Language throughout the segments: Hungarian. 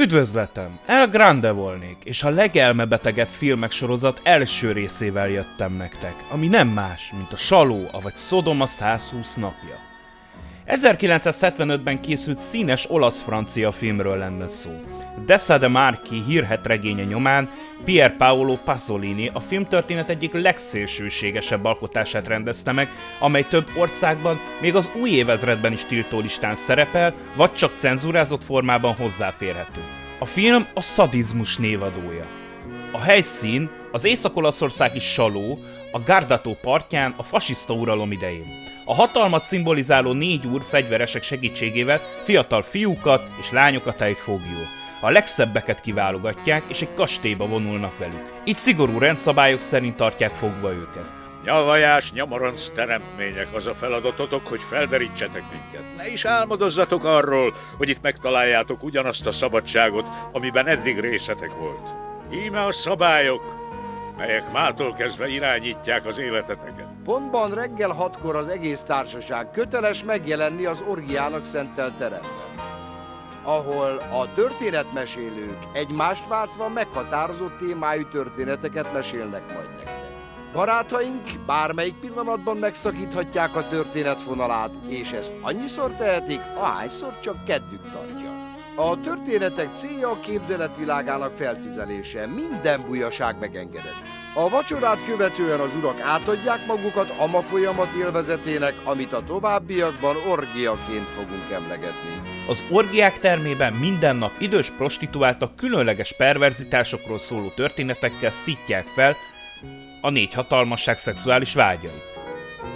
Üdvözletem! El Grande volnék, és a legelmebetegebb filmek sorozat első részével jöttem nektek, ami nem más, mint a Saló, avagy Szodoma 120 napja. 1975-ben készült színes olasz-francia filmről lenne szó. Dessa de Marchi hírhet regénye nyomán Pier Paolo Pasolini a filmtörténet egyik legszélsőségesebb alkotását rendezte meg, amely több országban, még az új évezredben is tiltó listán szerepel, vagy csak cenzúrázott formában hozzáférhető. A film a szadizmus névadója. A helyszín az észak-olaszországi Saló, a Gardato partján a fasiszta uralom idején. A hatalmat szimbolizáló négy úr fegyveresek segítségével fiatal fiúkat és lányokat ejt fogjuk. A legszebbeket kiválogatják, és egy kastélyba vonulnak velük. Itt szigorú rendszabályok szerint tartják fogva őket. Nyavajás, nyamoranc teremtmények az a feladatotok, hogy felderítsetek minket. Ne is álmodozzatok arról, hogy itt megtaláljátok ugyanazt a szabadságot, amiben eddig részetek volt. Íme a szabályok, melyek mától kezdve irányítják az életeteket. Pontban reggel hatkor az egész társaság köteles megjelenni az orgiának szentelt teremben, ahol a történetmesélők egymást váltva meghatározott témájú történeteket mesélnek majd nektek. Barátaink bármelyik pillanatban megszakíthatják a történet fonalát, és ezt annyiszor tehetik, ahányszor csak kedvük tartja. A történetek célja a képzeletvilágának feltüzelése, minden bujaság megengedett. A vacsorát követően az urak átadják magukat ama folyamat élvezetének, amit a továbbiakban orgiaként fogunk emlegetni. Az orgiák termében minden nap idős prostituáltak különleges perverzitásokról szóló történetekkel szítják fel a négy hatalmasság szexuális vágyait.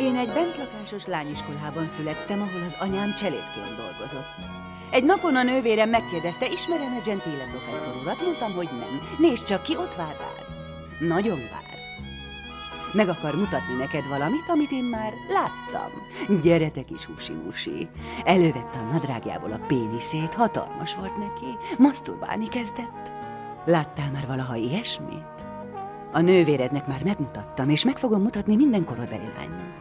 Én egy bentlakásos lányiskolában születtem, ahol az anyám cselédként dolgozott. Egy napon a nővérem megkérdezte, ismerem a Gentile professzor urat? Mondtam, hogy nem. Nézd csak ki, ott vár rád. Nagyon vár. Meg akar mutatni neked valamit, amit én már láttam. Gyere te kis húsi-musi. Elővette a nadrágjából a péniszét, hatalmas volt neki. Maszturbálni kezdett. Láttál már valaha ilyesmit? A nővérednek már megmutattam, és meg fogom mutatni minden korodai lánynak.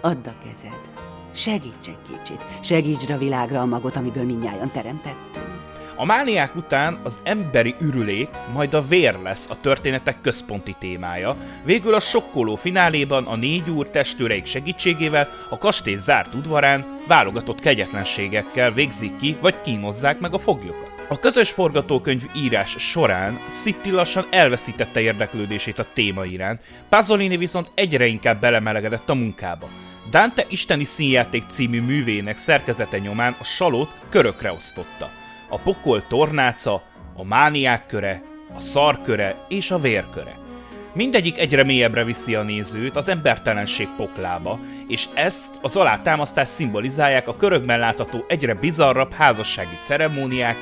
Add a kezed. Segíts egy kicsit. Segítsd a világra a magot, amiből minnyáján teremtettünk. A mániák után az emberi ürülék, majd a vér lesz a történetek központi témája. Végül a sokkoló fináléban a négy úr testőreik segítségével a kastély zárt udvarán válogatott kegyetlenségekkel végzik ki, vagy kínozzák meg a foglyokat. A közös forgatókönyv írás során City lassan elveszítette érdeklődését a téma iránt, Pasolini viszont egyre inkább belemelegedett a munkába. Dante Isteni Színjáték című művének szerkezete nyomán a salót körökre osztotta. A pokol tornáca, a mániák köre, a szarköre és a vérköre. Mindegyik egyre mélyebbre viszi a nézőt az embertelenség poklába, és ezt az alátámasztást szimbolizálják a körökben látható egyre bizarrabb házassági ceremóniák,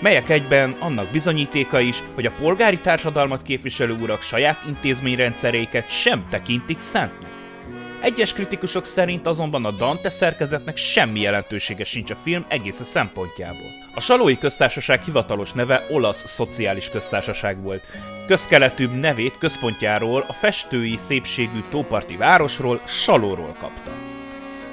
melyek egyben annak bizonyítéka is, hogy a polgári társadalmat képviselő urak saját intézményrendszeréket sem tekintik szentnek. Egyes kritikusok szerint azonban a Dante szerkezetnek semmi jelentősége sincs a film egész a szempontjából. A Salói Köztársaság hivatalos neve Olasz Szociális Köztársaság volt. Közkeletűbb nevét központjáról, a festői szépségű tóparti városról, Salóról kapta.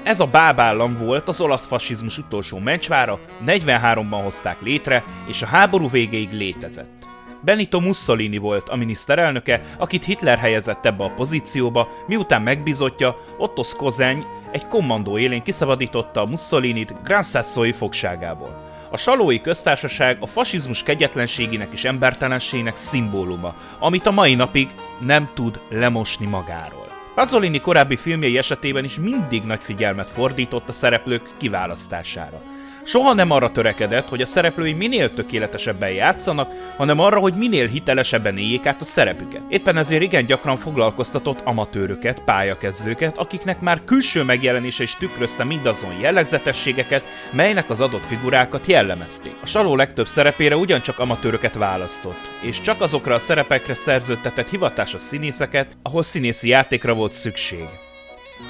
Ez a bábállam volt az olasz fasizmus utolsó mencsvára, 43-ban hozták létre, és a háború végéig létezett. Benito Mussolini volt a miniszterelnöke, akit Hitler helyezett ebbe a pozícióba, miután megbizotja, Otto Skozeny egy kommandó élén kiszabadította Mussolinit Gran Sassoi fogságából. A salói köztársaság a fasizmus kegyetlenségének és embertelenségének szimbóluma, amit a mai napig nem tud lemosni magáról. Pasolini korábbi filmjei esetében is mindig nagy figyelmet fordított a szereplők kiválasztására. Soha nem arra törekedett, hogy a szereplői minél tökéletesebben játszanak, hanem arra, hogy minél hitelesebben éljék át a szerepüket. Éppen ezért igen gyakran foglalkoztatott amatőröket, pályakezdőket, akiknek már külső megjelenése is tükrözte mindazon jellegzetességeket, melynek az adott figurákat jellemezték. A Saló legtöbb szerepére ugyancsak amatőröket választott, és csak azokra a szerepekre szerződtetett hivatásos színészeket, ahol színészi játékra volt szükség.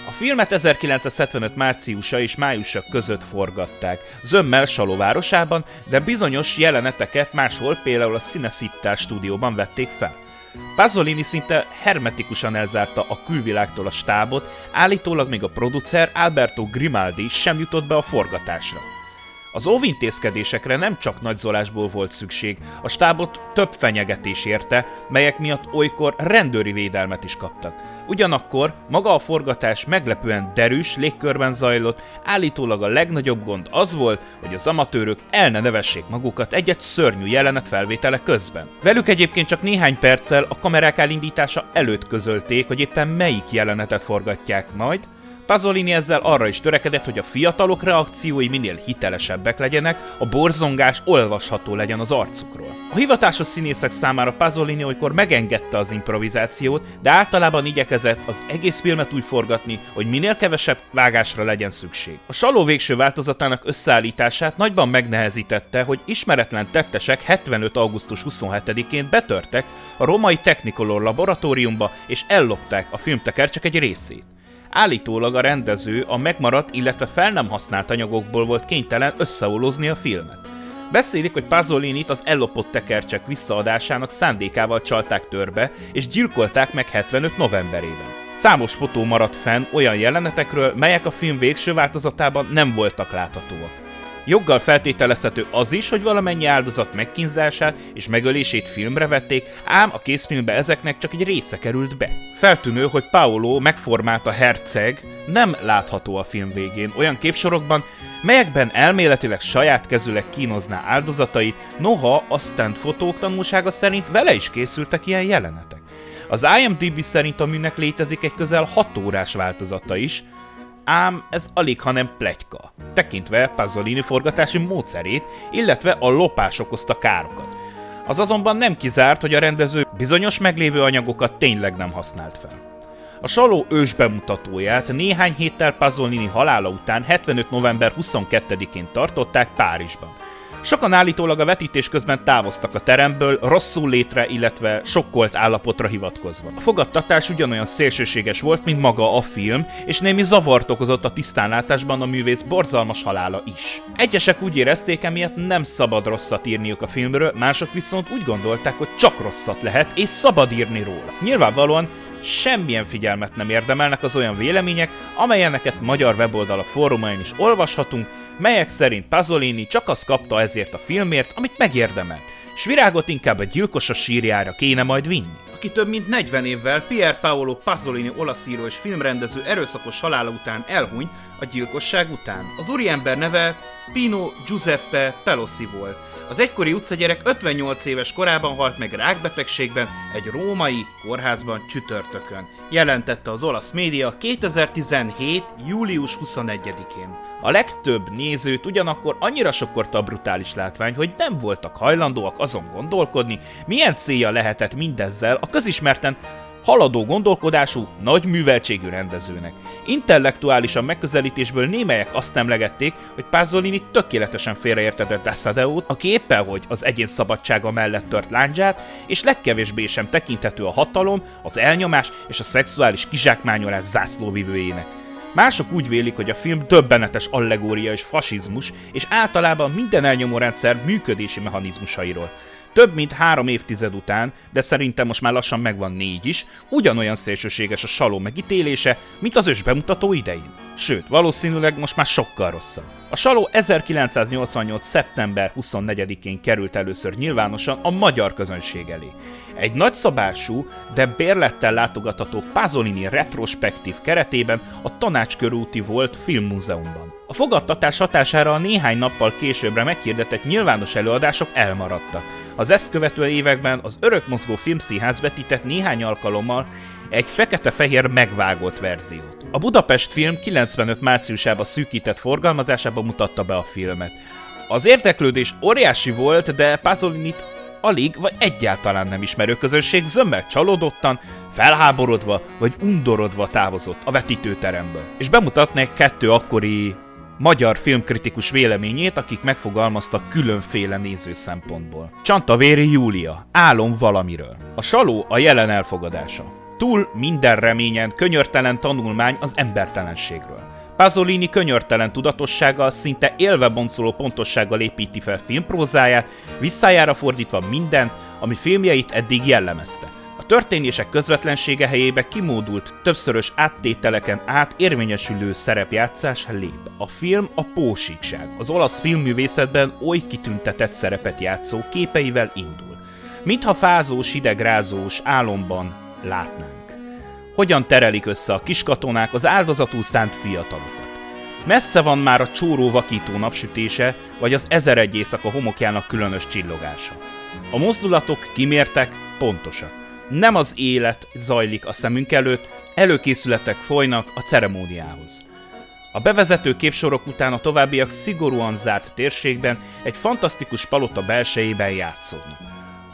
A filmet 1975 márciusa és májusa között forgatták, zömmel Saló városában, de bizonyos jeleneteket máshol például a Cinecittà stúdióban vették fel. Pasolini szinte hermetikusan elzárta a külvilágtól a stábot, állítólag még a producer Alberto Grimaldi sem jutott be a forgatásra. Az óvintézkedésekre nem csak nagyzolásból volt szükség, a stábot több fenyegetés érte, melyek miatt olykor rendőri védelmet is kaptak. Ugyanakkor maga a forgatás meglepően derűs légkörben zajlott, állítólag a legnagyobb gond az volt, hogy az amatőrök el ne nevessék magukat egy-egy szörnyű jelenet felvétele közben. Velük egyébként csak néhány perccel a kamerák elindítása előtt közölték, hogy éppen melyik jelenetet forgatják majd, Pasolini ezzel arra is törekedett, hogy a fiatalok reakciói minél hitelesebbek legyenek, a borzongás olvasható legyen az arcukról. A hivatásos színészek számára Pasolini olykor megengedte az improvizációt, de általában igyekezett az egész filmet úgy forgatni, hogy minél kevesebb vágásra legyen szükség. A saló végső változatának összeállítását nagyban megnehezítette, hogy ismeretlen tettesek 75. augusztus 27-én betörtek a romai Technicolor laboratóriumba és ellopták a filmtekercsek egy részét. Állítólag a rendező a megmaradt, illetve fel nem használt anyagokból volt kénytelen összeolózni a filmet. Beszélik, hogy Pazolinit az ellopott tekercsek visszaadásának szándékával csalták törbe, és gyilkolták meg 75 novemberében. Számos fotó maradt fenn olyan jelenetekről, melyek a film végső változatában nem voltak láthatóak. Joggal feltételezhető az is, hogy valamennyi áldozat megkínzását és megölését filmre vették, ám a készfilmbe ezeknek csak egy része került be. Feltűnő, hogy Paolo megformálta Herceg nem látható a film végén olyan képsorokban, melyekben elméletileg saját kezüleg kínozná áldozatai, noha a stand fotók tanulsága szerint vele is készültek ilyen jelenetek. Az IMDb szerint a műnek létezik egy közel 6 órás változata is, ám ez alig, hanem plegyka, tekintve Pasolini forgatási módszerét, illetve a lopás okozta károkat. Az azonban nem kizárt, hogy a rendező bizonyos meglévő anyagokat tényleg nem használt fel. A Saló ős bemutatóját néhány héttel Pasolini halála után 75. november 22-én tartották Párizsban, Sokan állítólag a vetítés közben távoztak a teremből, rosszul létre, illetve sokkolt állapotra hivatkozva. A fogadtatás ugyanolyan szélsőséges volt, mint maga a film, és némi zavart okozott a tisztánlátásban a művész borzalmas halála is. Egyesek úgy érezték, emiatt nem szabad rosszat írniuk a filmről, mások viszont úgy gondolták, hogy csak rosszat lehet, és szabad írni róla. Nyilvánvalóan semmilyen figyelmet nem érdemelnek az olyan vélemények, amelyeneket magyar weboldalak fórumain is olvashatunk, melyek szerint Pasolini csak azt kapta ezért a filmért, amit megérdemelt, s virágot inkább a gyilkos a sírjára kéne majd vinni. Aki több mint 40 évvel Pier Paolo Pasolini olasz író és filmrendező erőszakos halála után elhuny a gyilkosság után. Az úriember neve Pino Giuseppe Pelosi volt, az egykori utcagyerek 58 éves korában halt meg rákbetegségben egy római kórházban csütörtökön, jelentette az olasz média 2017. július 21-én. A legtöbb nézőt ugyanakkor annyira sokkorta a brutális látvány, hogy nem voltak hajlandóak azon gondolkodni, milyen célja lehetett mindezzel a közismerten haladó gondolkodású, nagy műveltségű rendezőnek. Intellektuálisan megközelítésből némelyek azt emlegették, hogy Pasolini tökéletesen félreértette Dassadeót, aki éppen hogy az egyén szabadsága mellett tört láncsát, és legkevésbé sem tekinthető a hatalom, az elnyomás és a szexuális kizsákmányolás zászlóvivőjének. Mások úgy vélik, hogy a film döbbenetes allegória és fasizmus, és általában minden elnyomó rendszer működési mechanizmusairól. Több mint három évtized után, de szerintem most már lassan megvan négy is, ugyanolyan szélsőséges a saló megítélése, mint az ős bemutató idején. Sőt, valószínűleg most már sokkal rosszabb. A saló 1988. szeptember 24-én került először nyilvánosan a magyar közönség elé. Egy nagyszabású, de bérlettel látogatható Pasolini retrospektív keretében a Tanácskörúti volt filmmúzeumban. A fogadtatás hatására a néhány nappal későbbre meghirdetett nyilvános előadások elmaradtak. Az ezt követő években az Örök Mozgó Filmszínház vetített néhány alkalommal egy fekete-fehér megvágott verziót. A Budapest film 95 márciusában szűkített forgalmazásában mutatta be a filmet. Az érdeklődés óriási volt, de Pasolinit alig vagy egyáltalán nem ismerő közönség zömmel csalódottan, felháborodva vagy undorodva távozott a vetítőteremből. És bemutatnék kettő akkori magyar filmkritikus véleményét, akik megfogalmaztak különféle néző szempontból. Csantavéri Júlia, Álom valamiről. A saló a jelen elfogadása. Túl minden reményen könyörtelen tanulmány az embertelenségről. Pasolini könyörtelen tudatossággal, szinte élve boncoló pontossággal építi fel filmprózáját, visszájára fordítva mindent, ami filmjeit eddig jellemezte történések közvetlensége helyébe kimódult, többszörös áttételeken át érvényesülő szerepjátszás lép. A film a pósíkság. Az olasz filmművészetben oly kitüntetett szerepet játszó képeivel indul. Mintha fázós, hidegrázós álomban látnánk. Hogyan terelik össze a kiskatonák az áldozatul szánt fiatalokat. Messze van már a csóró vakító napsütése, vagy az ezer egy éjszaka homokjának különös csillogása. A mozdulatok kimértek, pontosak. Nem az élet zajlik a szemünk előtt, előkészületek folynak a ceremóniához. A bevezető képsorok után a továbbiak szigorúan zárt térségben egy fantasztikus palota belsejében játszódnak.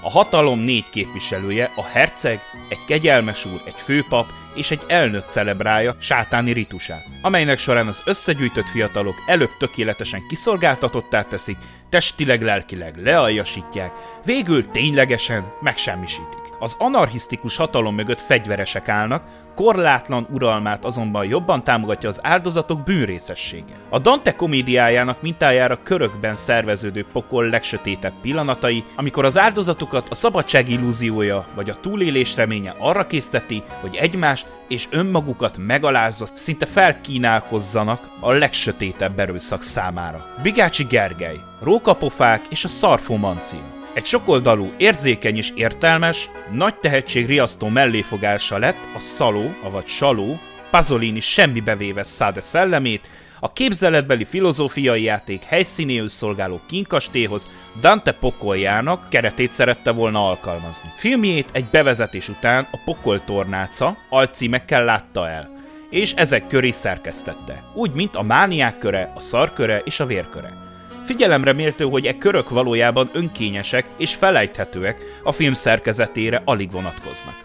A hatalom négy képviselője, a herceg, egy kegyelmes úr, egy főpap és egy elnök celebrálja sátáni ritusát, amelynek során az összegyűjtött fiatalok előbb tökéletesen kiszolgáltatottá teszik, testileg-lelkileg lealjasítják, végül ténylegesen megsemmisítik. Az anarchisztikus hatalom mögött fegyveresek állnak, korlátlan uralmát azonban jobban támogatja az áldozatok bűnrészessége. A Dante komédiájának mintájára körökben szerveződő pokol legsötétebb pillanatai, amikor az áldozatokat a szabadság illúziója vagy a túlélés reménye arra készteti, hogy egymást és önmagukat megalázva szinte felkínálkozzanak a legsötétebb erőszak számára. Bigácsi Gergely, Rókapofák és a Szarfomancin egy sokoldalú, érzékeny és értelmes, nagy tehetség riasztó melléfogása lett a Szaló, avagy Saló, Pazolini semmibe véve Száde szellemét, a képzeletbeli filozófiai játék helyszínéül szolgáló kinkastéhoz Dante pokoljának keretét szerette volna alkalmazni. Filmjét egy bevezetés után a pokol tornáca alcímekkel látta el, és ezek köré szerkesztette, úgy, mint a mániák köre, a szarköre és a vérköre. Figyelemre méltó, hogy e körök valójában önkényesek és felejthetőek, a film szerkezetére alig vonatkoznak.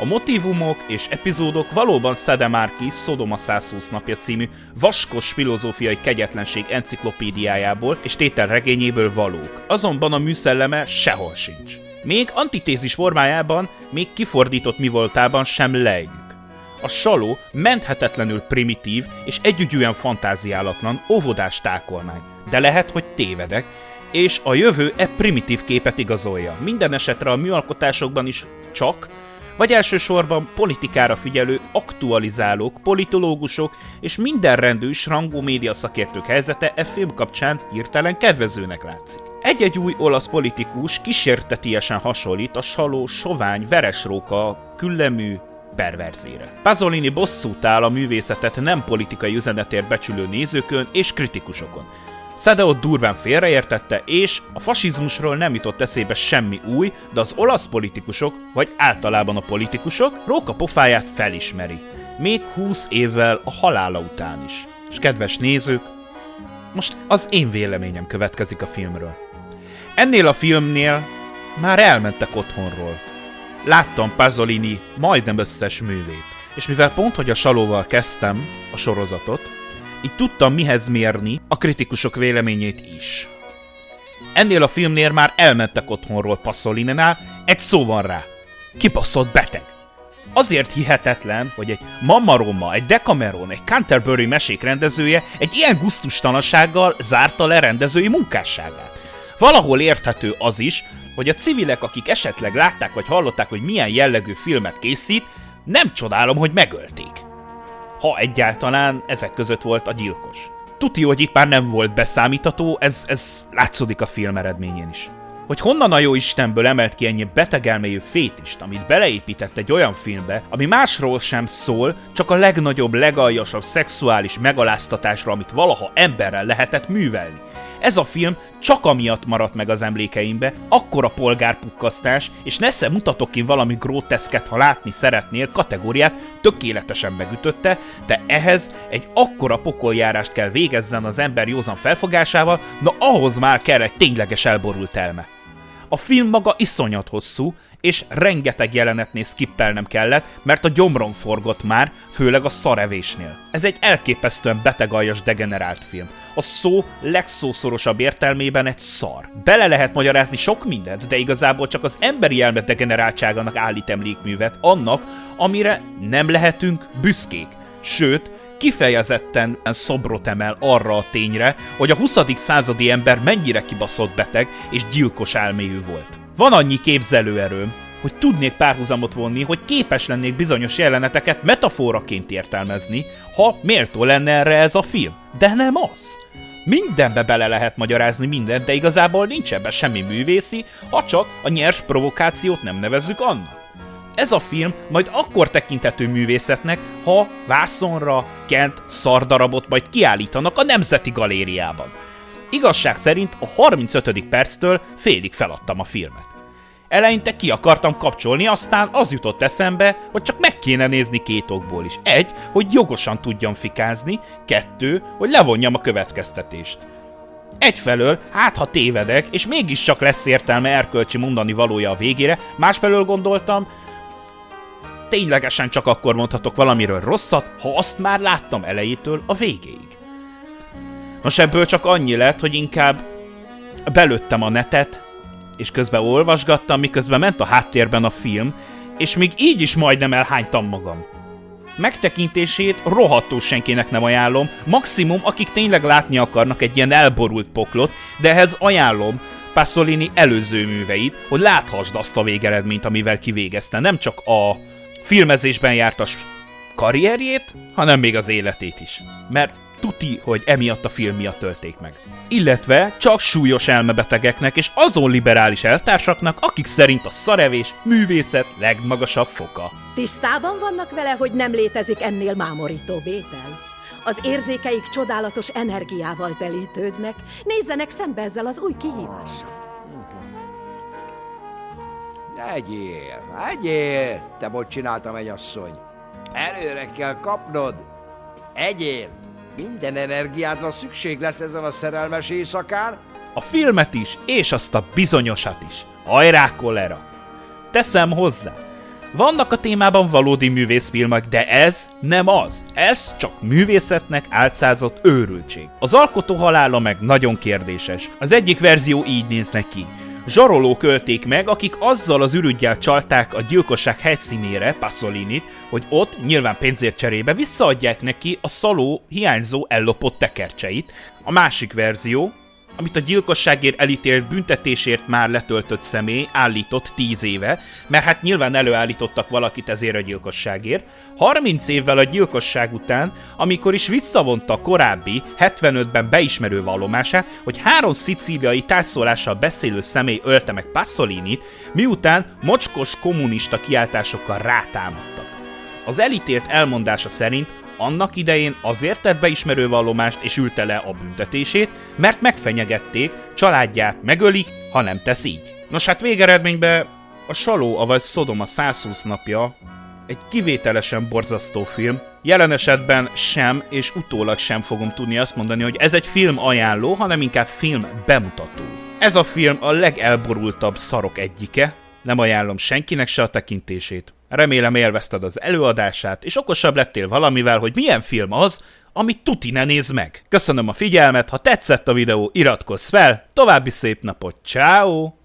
A motivumok és epizódok valóban Szedemárki Szodoma 120 napja című vaskos filozófiai kegyetlenség enciklopédiájából és tételregényéből valók, azonban a műszelleme sehol sincs. Még antitézis formájában, még kifordított mi voltában sem lejjük. A saló menthetetlenül primitív és együgyűen fantáziálatlan, óvodás tákolmány. De lehet, hogy tévedek, és a jövő e primitív képet igazolja. Minden esetre a műalkotásokban is csak, vagy elsősorban politikára figyelő aktualizálók, politológusok és mindenrendű és rangú média szakértők helyzete e film kapcsán hirtelen kedvezőnek látszik. Egy-egy új olasz politikus kísértetiesen hasonlít a saló sovány veresróka küllemű perverzére. Pasolini bosszút áll a művészetet nem politikai üzenetért becsülő nézőkön és kritikusokon. Szedeo durván félreértette, és a fasizmusról nem jutott eszébe semmi új, de az olasz politikusok, vagy általában a politikusok, Róka pofáját felismeri. Még 20 évvel a halála után is. És kedves nézők, most az én véleményem következik a filmről. Ennél a filmnél már elmentek otthonról. Láttam Pasolini majdnem összes művét, és mivel pont, hogy a Salóval kezdtem a sorozatot, így tudtam mihez mérni a kritikusok véleményét is. Ennél a filmnél már elmentek otthonról Pasolinenál, egy szó van rá. Kibaszott beteg. Azért hihetetlen, hogy egy Mamma Roma, egy Decameron, egy Canterbury mesék rendezője egy ilyen guztustalansággal zárta le rendezői munkásságát. Valahol érthető az is, hogy a civilek, akik esetleg látták vagy hallották, hogy milyen jellegű filmet készít, nem csodálom, hogy megölték. Ha egyáltalán ezek között volt a gyilkos. Tuti, hogy itt már nem volt beszámítható, ez, ez látszódik a film eredményén is. Hogy honnan a jó Istenből emelt ki ennyi betegelméjű fétist, amit beleépített egy olyan filmbe, ami másról sem szól, csak a legnagyobb, legaljasabb szexuális megaláztatásra, amit valaha emberrel lehetett művelni. Ez a film csak amiatt maradt meg az emlékeimbe, akkora polgárpukkasztás, és nesze mutatok ki valami groteszket, ha látni szeretnél, kategóriát tökéletesen megütötte, de ehhez egy akkora pokoljárást kell végezzen az ember józan felfogásával, na ahhoz már kell egy tényleges elborult elme. A film maga iszonyat hosszú, és rengeteg jelenetnél skippelnem kellett, mert a gyomron forgott már, főleg a szarevésnél. Ez egy elképesztően betegaljas degenerált film. A szó legszószorosabb értelmében egy szar. Bele lehet magyarázni sok mindent, de igazából csak az emberi elme degeneráltságának állít emlékművet, annak, amire nem lehetünk büszkék. Sőt, kifejezetten szobrot emel arra a tényre, hogy a 20. századi ember mennyire kibaszott beteg és gyilkos elméjű volt. Van annyi képzelőerőm, hogy tudnék párhuzamot vonni, hogy képes lennék bizonyos jeleneteket metaforaként értelmezni, ha méltó lenne erre ez a film. De nem az. Mindenbe bele lehet magyarázni mindent, de igazából nincs ebben semmi művészi, ha csak a nyers provokációt nem nevezzük annak. Ez a film majd akkor tekinthető művészetnek, ha vászonra kent szardarabot majd kiállítanak a Nemzeti Galériában. Igazság szerint a 35. perctől félig feladtam a filmet. Eleinte ki akartam kapcsolni, aztán az jutott eszembe, hogy csak meg kéne nézni két okból is. Egy, hogy jogosan tudjam fikázni, kettő, hogy levonjam a következtetést. Egyfelől, hát ha tévedek, és mégiscsak lesz értelme erkölcsi mondani valója a végére, másfelől gondoltam, ténylegesen csak akkor mondhatok valamiről rosszat, ha azt már láttam elejétől a végéig. Nos, ebből csak annyi lett, hogy inkább belőttem a netet, és közben olvasgattam, miközben ment a háttérben a film, és még így is majdnem elhánytam magam. Megtekintését rohadtó senkinek nem ajánlom, maximum akik tényleg látni akarnak egy ilyen elborult poklot, de ehhez ajánlom Pasolini előző műveit, hogy láthasd azt a végeredményt, amivel kivégezte. Nem csak a filmezésben jártas karrierjét, hanem még az életét is. Mert tuti, hogy emiatt a film miatt tölték meg. Illetve csak súlyos elmebetegeknek és azon liberális eltársaknak, akik szerint a szarevés művészet legmagasabb foka. Tisztában vannak vele, hogy nem létezik ennél mámorító vétel? Az érzékeik csodálatos energiával telítődnek. Nézzenek szembe ezzel az új kihívással. Egyél, egyél, te bot csináltam egy asszony. Előre kell kapnod. Egyél. Minden energiádra szükség lesz ezen a szerelmes éjszakán. A filmet is, és azt a bizonyosat is. Hajrá, kolera! Teszem hozzá. Vannak a témában valódi művészfilmek, de ez nem az. Ez csak művészetnek álcázott őrültség. Az alkotó halála meg nagyon kérdéses. Az egyik verzió így néz neki zsaroló költék meg, akik azzal az ürügyjel csalták a gyilkosság helyszínére Pasolinit, hogy ott, nyilván pénzért cserébe visszaadják neki a szaló hiányzó ellopott tekercseit. A másik verzió, amit a gyilkosságért elítélt büntetésért már letöltött személy állított 10 éve, mert hát nyilván előállítottak valakit ezért a gyilkosságért, 30 évvel a gyilkosság után, amikor is visszavonta korábbi, 75-ben beismerő vallomását, hogy három szicíliai társzólással beszélő személy ölte meg Passolinit, miután mocskos kommunista kiáltásokkal rátámadtak. Az elítélt elmondása szerint annak idején azért tett beismerő vallomást és ülte le a büntetését, mert megfenyegették, családját megölik, ha nem tesz így. Nos hát végeredményben a Saló, avagy Szodoma 120 napja egy kivételesen borzasztó film. Jelen esetben sem, és utólag sem fogom tudni azt mondani, hogy ez egy film ajánló, hanem inkább film bemutató. Ez a film a legelborultabb szarok egyike, nem ajánlom senkinek se a tekintését. Remélem élvezted az előadását, és okosabb lettél valamivel, hogy milyen film az, amit tuti ne néz meg. Köszönöm a figyelmet, ha tetszett a videó, iratkozz fel, további szép napot, ciao.